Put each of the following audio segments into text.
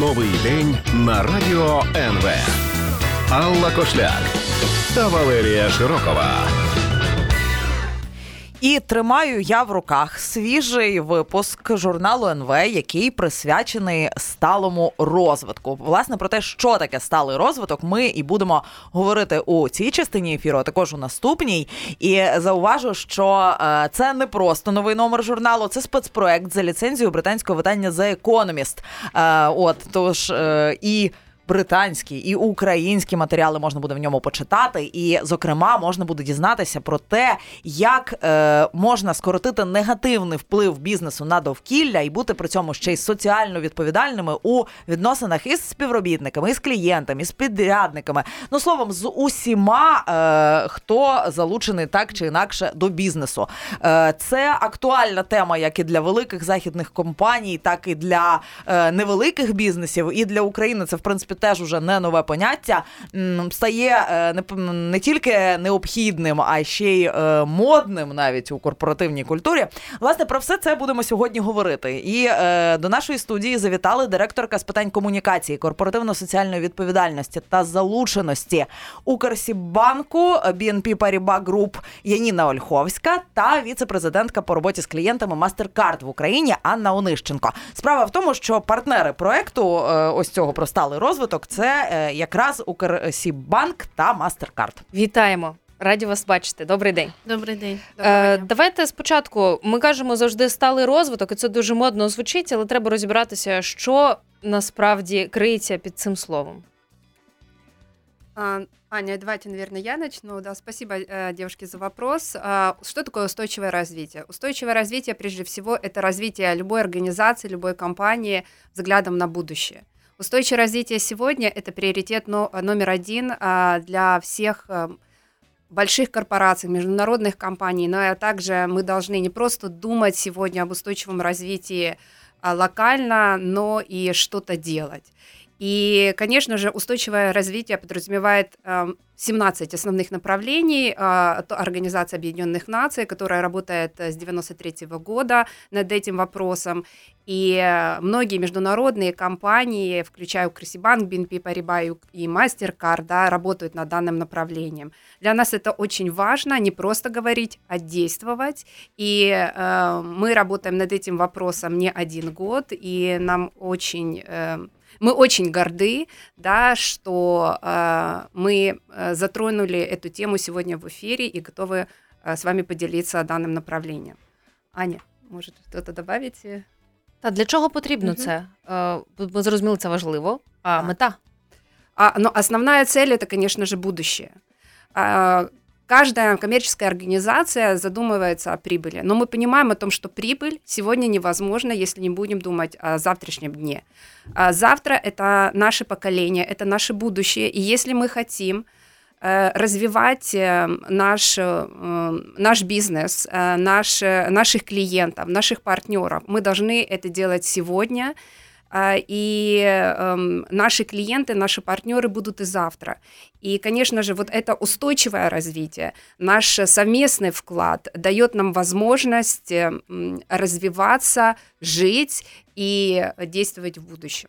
Новий день на радіо НВ. Алла Кошляк та Валерія Широкова. І тримаю я в руках свіжий випуск журналу НВ, який присвячений сталому розвитку. Власне про те, що таке сталий розвиток, ми і будемо говорити у цій частині ефіру, а також у наступній. І зауважу, що е, це не просто новий номер журналу, це спецпроект за ліцензією британського видання The Economist. Е, От тож е, і британські і українські матеріали можна буде в ньому почитати. І, зокрема, можна буде дізнатися про те, як е, можна скоротити негативний вплив бізнесу на довкілля і бути при цьому ще й соціально відповідальними у відносинах із співробітниками, із клієнтами, із підрядниками. Ну словом, з усіма, е, хто залучений так чи інакше до бізнесу. Е, Це актуальна тема, як і для великих західних компаній, так і для е, невеликих бізнесів. І для України це в принципі теж уже не нове поняття. Стає е, не, не тільки необхідним, а ще й е, модним навіть у корпоративній культурі. Власне, про все це будемо сьогодні говорити. І е, до нашої студії завітали директорка з питань комунікації, корпоративно-соціальної відповідальності та залученості Укрсібанку BNP Paribas Group Яніна Ольховська та віце-президентка по роботі з клієнтами MasterCard в Україні Анна Онищенко. Справа в тому, що партнери проекту ось цього про сталий розвиток це е, якраз Укрсібанк та MasterCard. Вітаємо. Раді вас бачити. Добрий день. Добрий день. Е, Давайте спочатку. Ми кажемо завжди сталий розвиток, і це дуже модно звучить, але треба розібратися, що насправді криється під цим словом. А, Аня, давайте, наверное, я начну. Да, спасибо, э, девушки, за вопрос. Что такое устойчивое развитие? Устойчивое развитие, прежде всего, это развитие любой организации, любой компании взглядом на будущее. Устойчивое развитие сегодня – это приоритет номер один а, для всех э, больших корпораций, международных компаний, но также мы должны не просто думать сегодня об устойчивом развитии а, локально, но и что-то делать. И, конечно же, устойчивое развитие подразумевает 17 основных направлений. Организация Объединенных Наций, которая работает с 1993 года над этим вопросом. И многие международные компании, включая Укрсибанк, BNP Paribas и MasterCard, да, работают над данным направлением. Для нас это очень важно, не просто говорить, а действовать. И э, мы работаем над этим вопросом не один год, и нам очень... Э, мы очень горды, да, что э, мы э, затронули эту тему сегодня в эфире и готовы э, с вами поделиться данным направлением. Аня, може, что-то добавить? Та для чого потрібно угу. це? Ми зрозуміли, це важливо. А, а. мета? А, но основная цель это, конечно же, будущее. А, Каждая коммерческая организация задумывается о прибыли, но мы понимаем о том, что прибыль сегодня невозможна, если не будем думать о завтрашнем дне. А завтра это наше поколение, это наше будущее, и если мы хотим э, развивать э, наш, э, наш бизнес, наш, наших клиентов, наших партнеров, мы должны это делать сегодня, и эм, наши клиенты, наши партнеры будут и завтра. И, конечно же, вот это устойчивое развитие, наш совместный вклад дает нам возможность эм, развиваться, жить и действовать в будущем.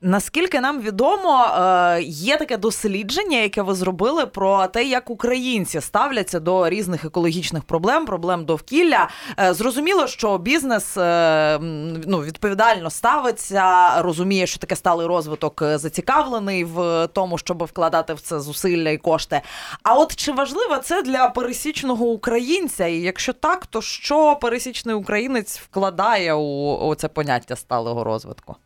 Наскільки нам відомо, е, є таке дослідження, яке ви зробили про те, як українці ставляться до різних екологічних проблем, проблем довкілля. Е, зрозуміло, що бізнес е, ну, відповідально ставиться, розуміє, що таке сталий розвиток зацікавлений в тому, щоб вкладати в це зусилля і кошти. А от чи важливо це для пересічного українця? І якщо так, то що пересічний українець вкладає у це поняття сталого розвитку?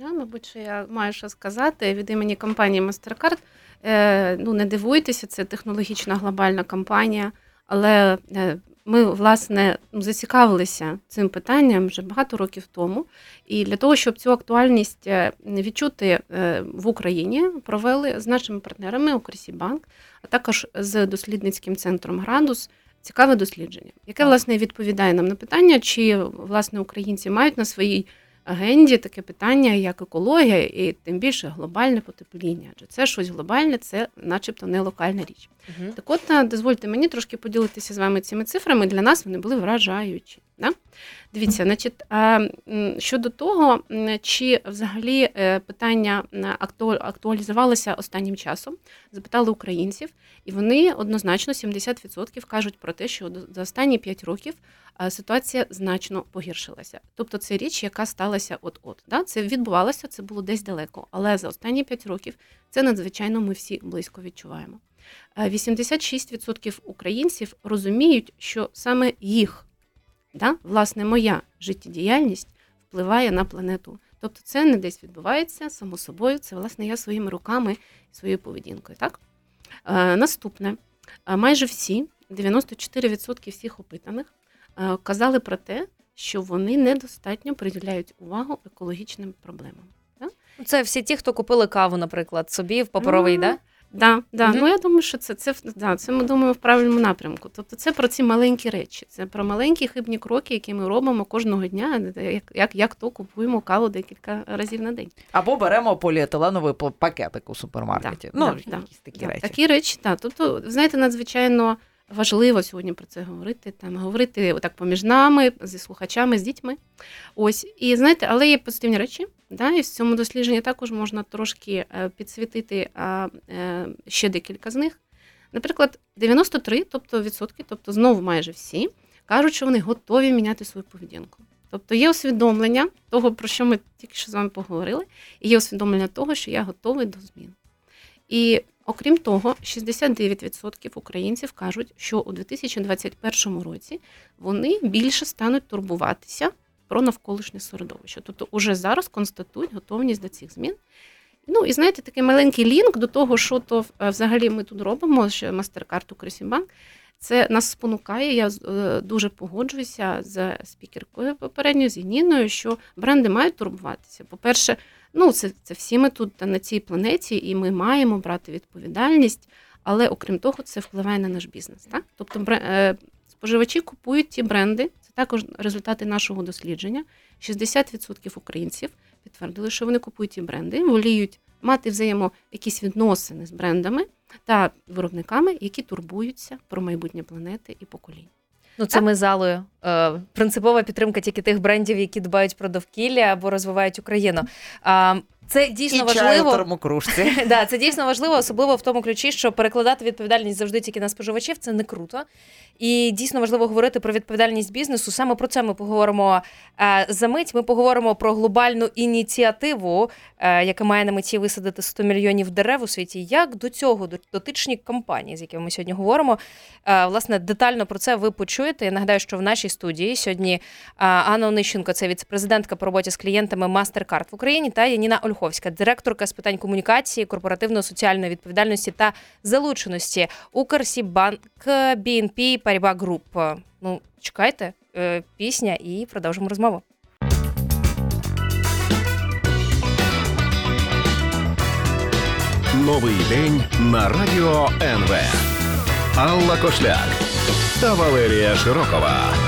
Да, мабуть, що я маю що сказати від імені компанії MasterCard. Е, ну, не дивуйтеся, це технологічна глобальна компанія, але е, ми, власне, зацікавилися цим питанням вже багато років тому. І для того, щоб цю актуальність е, відчути е, в Україні, провели з нашими партнерами Укрсібанк, а також з дослідницьким центром Градус. Цікаве дослідження, яке власне відповідає нам на питання, чи власне українці мають на своїй агенді таке питання, як екологія, і тим більше глобальне потепління. Адже це щось глобальне, це начебто не локальна річ. Угу. Так от дозвольте мені трошки поділитися з вами цими цифрами. Для нас вони були вражаючі. Да? Дивіться, значить, щодо того, чи взагалі е, питання актуалізувалося останнім часом, запитали українців, і вони однозначно 70% кажуть про те, що за останні 5 років ситуація значно погіршилася. Тобто це річ, яка сталася от-от. Да? Це відбувалося, це було десь далеко, але за останні 5 років це надзвичайно ми всі близько відчуваємо. Е, 86% українців розуміють, що саме їх, да, власне, моя життєдіяльність впливає на планету. Тобто це не десь відбувається само собою, це власне я своїми руками і своєю поведінкою. Так? Наступне. Майже всі, 94% всіх опитаних, казали про те, що вони недостатньо приділяють увагу екологічним проблемам. Це всі ті, хто купили каву, наприклад, собі в паперовий, да? Да, да. Мгм. Ну я думаю, що це, це, да, це ми думаємо в правильному напрямку. Тобто це про ці маленькі речі, це про маленькі хибні кроки, які ми робимо кожного дня, як, як, як то купуємо каву декілька разів на день. Або беремо поліетиленовий пакетик у супермаркеті. Да, ну, да, якісь такі Да, речі. Такі речі, так. Тобто, знаєте, надзвичайно важливо сьогодні про це говорити, там говорити отак поміж нами, зі слухачами, з дітьми. Ось, і знаєте, але є позитивні речі. Да, і в цьому дослідженні також можна трошки е, підсвітити е, ще декілька з них. Наприклад, 93, тобто відсотки, тобто знову майже всі, кажуть, що вони готові міняти свою поведінку. Тобто є усвідомлення того, про що ми тільки що з вами поговорили, і є усвідомлення того, що я готовий до змін. І окрім того, 69% українців кажуть, що у 2021 році вони більше стануть турбуватися про навколишнє середовище. Тобто, уже зараз констатують готовність до цих змін. Ну і знаєте, такий маленький лінк до того, що то е, взагалі ми тут робимо, що MasterCard Укрсімбанк. Це нас спонукає. Я е, дуже погоджуюся з спікеркою попередньою з Ніною, що бренди мають турбуватися. По-перше, ну це, це всі ми тут на цій планеті, і ми маємо брати відповідальність. Але окрім того, це впливає на наш бізнес. Так? Тобто, е, споживачі купують ті бренди. Це також результати нашого дослідження. 60% українців підтвердили, що вони купують ті бренди, воліють мати взаємо якісь відносини з брендами та виробниками, які турбуються про майбутнє планети і поколінь. Ну, це ми залою. Е, принципова підтримка тільки тих брендів, які дбають про довкілля або розвивають Україну. Це дійсно І чаю в важливо. термокружці. Да, це дійсно важливо, особливо в тому ключі, що перекладати відповідальність завжди тільки на споживачів це не круто. І дійсно важливо говорити про відповідальність бізнесу. Саме про це ми поговоримо е, за мить. Ми поговоримо про глобальну ініціативу, е, яка має на меті висадити 100 мільйонів дерев у світі. Як до цього дотичні компанії, з якими ми сьогодні говоримо, е, власне, детально про це ви почуєте. Я нагадаю, що в нашій студії сьогодні Анна Онищенко, це віце-президентка по роботі з клієнтами MasterCard в Україні, та Яніна Ольховська, директорка з питань комунікації, корпоративно-соціальної відповідальності та залученості Укрсібанк BNP Paribas Group. Ну, чекайте, е, пісня і продовжимо розмову. Новий день на радіо НВ. Алла Кошляк та Валерія Широкова.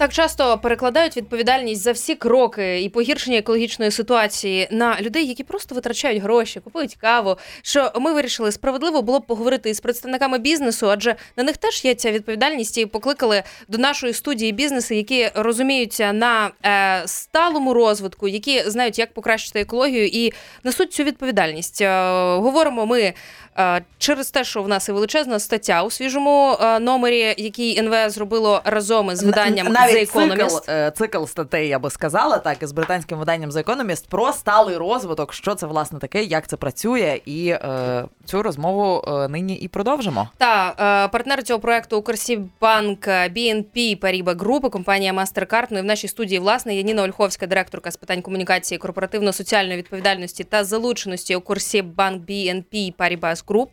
Так часто перекладають відповідальність за всі кроки і погіршення екологічної ситуації на людей, які просто витрачають гроші, купують каву. Що ми вирішили справедливо було б поговорити із представниками бізнесу, адже на них теж є ця відповідальність і покликали до нашої студії бізнеси, які розуміються на е, сталому розвитку, які знають, як покращити екологію і несуть цю відповідальність. Е, говоримо ми е, через те, що в нас і величезна стаття у свіжому е, номері, який НВ зробило разом із виданням навіть The Economist. Цикл, е, цикл статей, я би сказала, так, із британським виданням The Economist про сталий розвиток, що це власне таке, як це працює, і е, цю розмову е, нині і продовжимо. Та е, партнер цього проекту Укрсібанк BNP Paribas Group, компанія MasterCard. Ну і в нашій студії власне є Ніна Ольховська, директорка з питань комунікації, корпоративно-соціальної відповідальності та залученості Укрсібанк BNP Paribas Group.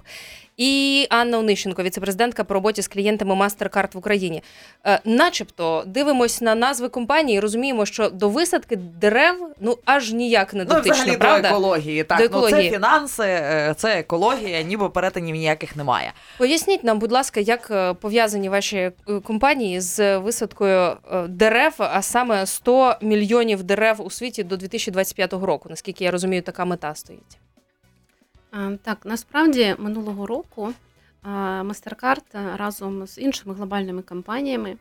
І Анна Онищенко, віцепрезидентка по роботі з клієнтами MasterCard в Україні. Е, начебто дивимось на назви компанії, розуміємо, що до висадки дерев ну аж ніяк не Ну, дотично, взагалі правда? до екології. Так, До ну це фінанси, е, це екологія, ніби перетинів ніяких немає. Поясніть нам, будь ласка, як е, пов'язані ваші компанії з висадкою дерев, а саме 100 мільйонів дерев у світі до 2025 року. Наскільки я розумію, така мета стоїть. Е, Так, насправді минулого року е, MasterCard е, разом з іншими глобальними компаніями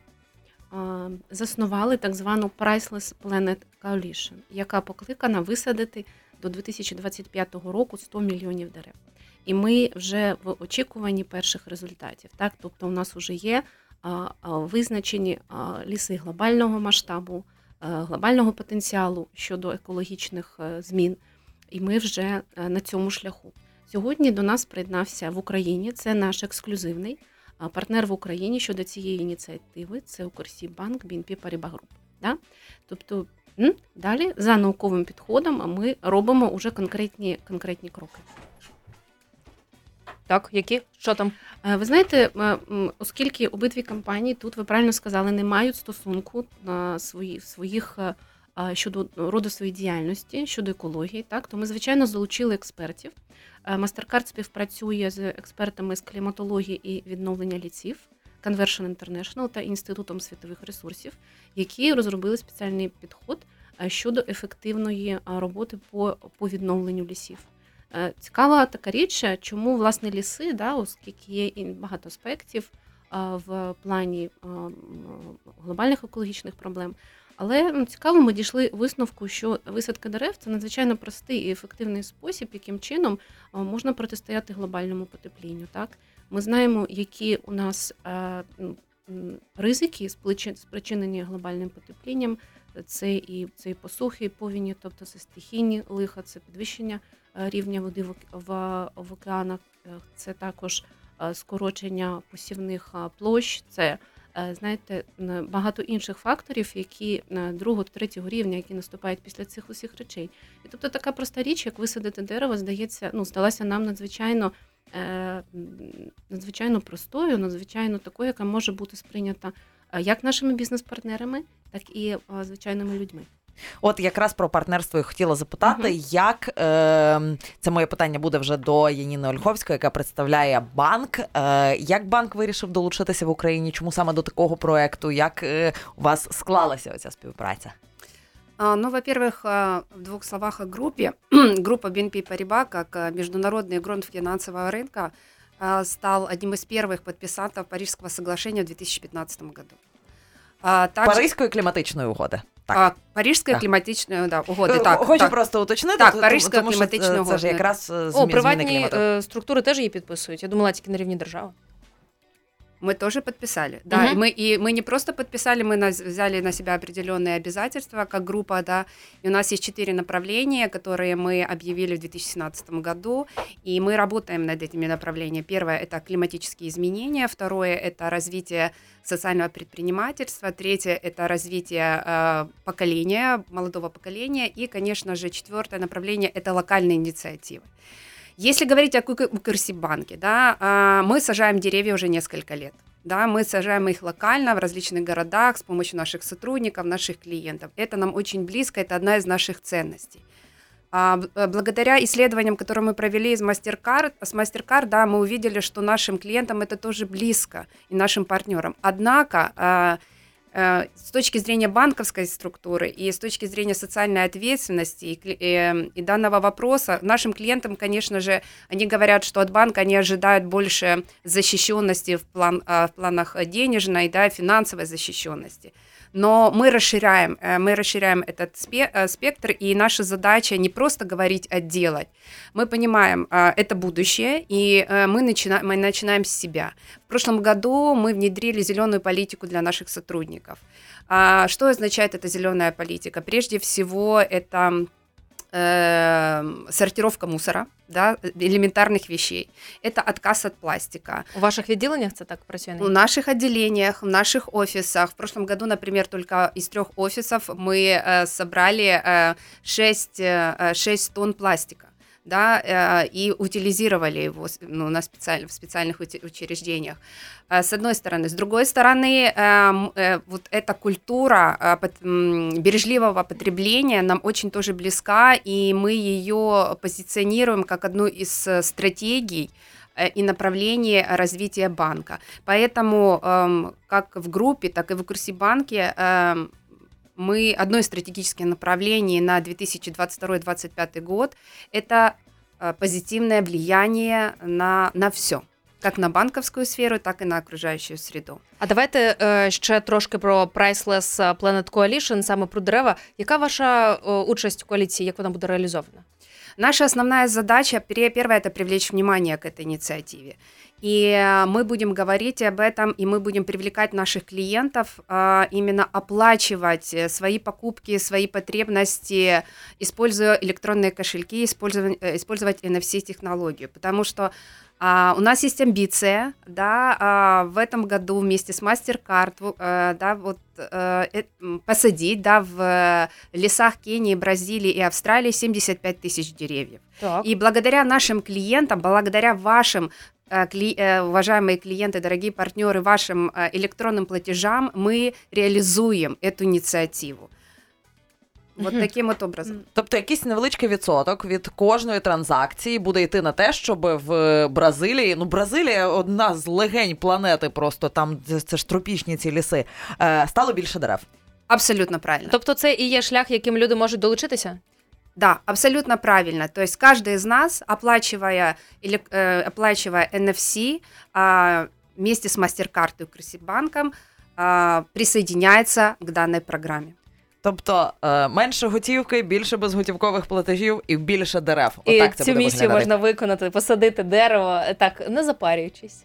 заснували так звану Priceless Planet Coalition, яка покликана висадити до 2025 року 100 мільйонів дерев. І ми вже в очікуванні перших результатів. Так, тобто, у нас вже є визначені ліси глобального масштабу, глобального потенціалу щодо екологічних е, змін, і ми вже е, на цьому шляху. Сьогодні до нас приєднався в Україні. Це наш ексклюзивний партнер в Україні щодо цієї ініціативи. Це Укрсібанк, BNP Paribas Group. Да? Тобто далі за науковим підходом ми робимо уже конкретні, конкретні кроки. Так, які? Що там? Е, Ви знаєте, оскільки обидві компанії тут ви правильно сказали, не мають стосунку на свої своїх е, щодо роду своєї діяльності, щодо екології, так то ми звичайно залучили експертів. Е, MasterCard співпрацює з експертами з кліматології і відновлення лісів, Conversion International та Інститутом світових ресурсів, які розробили спеціальний підход е, щодо ефективної роботи по, по відновленню лісів. Е, Цікава така річ, е, чому власне ліси, да, оскільки є і багато аспектів в плані глобальних екологічних проблем. Але ну, цікаво, ми дійшли висновку, що висадка дерев це надзвичайно простий і ефективний спосіб, яким чином можна протистояти глобальному потеплінню. Так, ми знаємо, які у нас м, ризики спричинені глобальним потеплінням. Це і це і посухи, і повіні, тобто це стихійні лиха, це підвищення рівня води в, в, в океанах, це також скорочення посівних площ, це знаєте, багато інших факторів, які на другого, третього рівня, які наступають після цих усіх речей. І тобто така проста річ, як висадити дерево, здається, ну здалася нам надзвичайно. е, Надзвичайно простою, надзвичайно такою, яка може бути сприйнята е, як нашими бізнес-партнерами, так і е, звичайними людьми. От якраз про партнерство і хотіла запитати, Мгм. як е, це моє питання буде вже до Яніни Ольховської, яка представляє банк. Е, як банк вирішив долучитися в Україні? Чому саме до такого проекту? Як е, у вас склалася оця співпраця? А, Ну, во-первых, а, в двух словах о группе. Группа BNP Paribas, как а, международный грунт финансового рынка, а, стал одним из первых подписантов Парижского соглашения в 2015 году. А, также- Паризької кліматичної угоди. Так. а, Парижская Так. кліматична да, угода. Е, Так, Хочу так. просто уточнити, Так, Парижська тому кліматична угода. це ж якраз е, О, змі- зміни приватні клімату. е, структури теж її підписують. Я думала, тільки на рівні держави. Мы тоже подписали. Да, Мгм. и, мы, и мы не просто подписали, мы на- взяли на себя определенные обязательства как группа, да. И у нас есть четыре направления, которые мы объявили в 2017 году, и мы работаем над этими направлениями. Первое это климатические изменения, второе это развитие социального предпринимательства, третье это развитие э, поколения, молодого поколения, и, конечно же, четвертое направление это локальные инициативы. Если говорить о Укрсибанке, да, а, мы сажаем деревья уже несколько лет. Да, мы сажаем их локально в различных городах с помощью наших сотрудников, наших клиентов. Это нам очень близко, это одна из наших ценностей. А, э, благодаря исследованиям, которые мы провели из MasterCard, с MasterCard, да, мы увидели, что нашим клиентам это тоже близко и нашим партнерам. Однако а, с точки зрения банковской структуры и с точки зрения социальной ответственности и, кли- э, и данного вопроса, нашим клиентам, конечно же, они говорят, что от банка они ожидают больше защищенности в, план, а, в планах денежной, да, финансовой защищенности. Но мы расширяем, э, мы расширяем этот э, спектр, и наша задача не просто говорить, а делать. Мы понимаем, а, это будущее, и э, мы, начина- мы начинаем с себя. В прошлом году мы внедрили зеленую политику для наших сотрудников. А Что означает эта зеленая политика? Прежде всего, это э, сортировка мусора, да, элементарных вещей. Это отказ от пластика. У ваших відділеннях це так працює? В наших отделениях, в наших офисах. В прошлом году, например, только из трех офисов мы э, собрали э, 6, э, 6 тонн пластика. Да, э, и утилизировали его ну, на специаль- в специальных учреждениях. Э, С одной стороны. С другой стороны, э, м, э, вот эта культура бережливого потребления нам очень тоже близка, и мы ее позиционируем как одну из стратегий и направлений развития банка. Поэтому эм, как в группе, так и в Укрсибанке эм, мы одно из стратегических направлений на 2022-2025 год – это э, позитивное влияние на, на все. как на банковскую сферу, так и на окружающую среду. А давайте е, ще трошки про Priceless Planet Coalition, саме про дерева. Яка ваша е, участь в коаліції? Як вона буде реалізована? Наша основная задача, пре- первое, это привлечь внимание к этой инициативе. И мы будем говорить об этом, и мы будем привлекать наших клиентов а, именно оплачивать э, свои покупки, свои потребности, используя электронные кошельки, использовать, э, использовать NFC-технологию. Потому что а, у нас есть амбиция, да, а, в этом году вместе с MasterCard, э, да, вот посадить, да, в лесах Кении, Бразилии и Австралии 75 тысяч деревьев. Так. И благодаря нашим клиентам, благодаря вашим уважаемые клиенты, дорогие партнеры, вашим э, электронным платежам мы реализуем эту инициативу. Вот Мгм. таким вот образом. Тобто якийсь невеличкий відсоток від кожної транзакції буде йти на те, щоб в Бразилії, ну Бразилія одна з легень планети, просто там це, це ж тропічні ці ліси, е, стало більше дерев. Абсолютно правильно. Тобто, це і є шлях, яким люди можуть долучитися? Да, абсолютно правильно. То есть каждый из нас, оплачивая, или, э, оплачивая NFC а, вместе с MasterCard и Крисибанком, а, присоединяется к данной программе. Тобто е, менше готівки, більше безготівкових платежів і більше дерев. І Отак це цю буде місію виглядати. можна виконати, посадити дерево, так не запарюючись.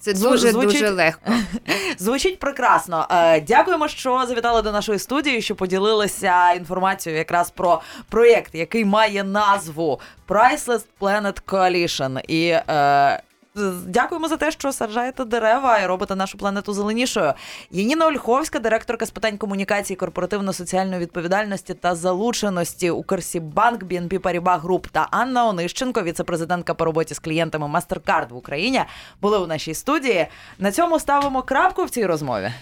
Це дуже звучить- дуже легко. Звучить прекрасно. Е, Дякуємо, що завітали до нашої студії, що поділилися інформацією якраз про проєкт, який має назву Priceless Planet Coalition. І е, дякуємо за те, що саджаєте дерева і робите нашу планету зеленішою. Яніна Ольховська, директорка з питань комунікації, корпоративно-соціальної відповідальності та залученості Укрсібанк, BNP Paribas Group та Анна Онищенко, віцепрезидентка по роботі з клієнтами MasterCard в Україні, були у нашій студії. На цьому ставимо крапку в цій розмові.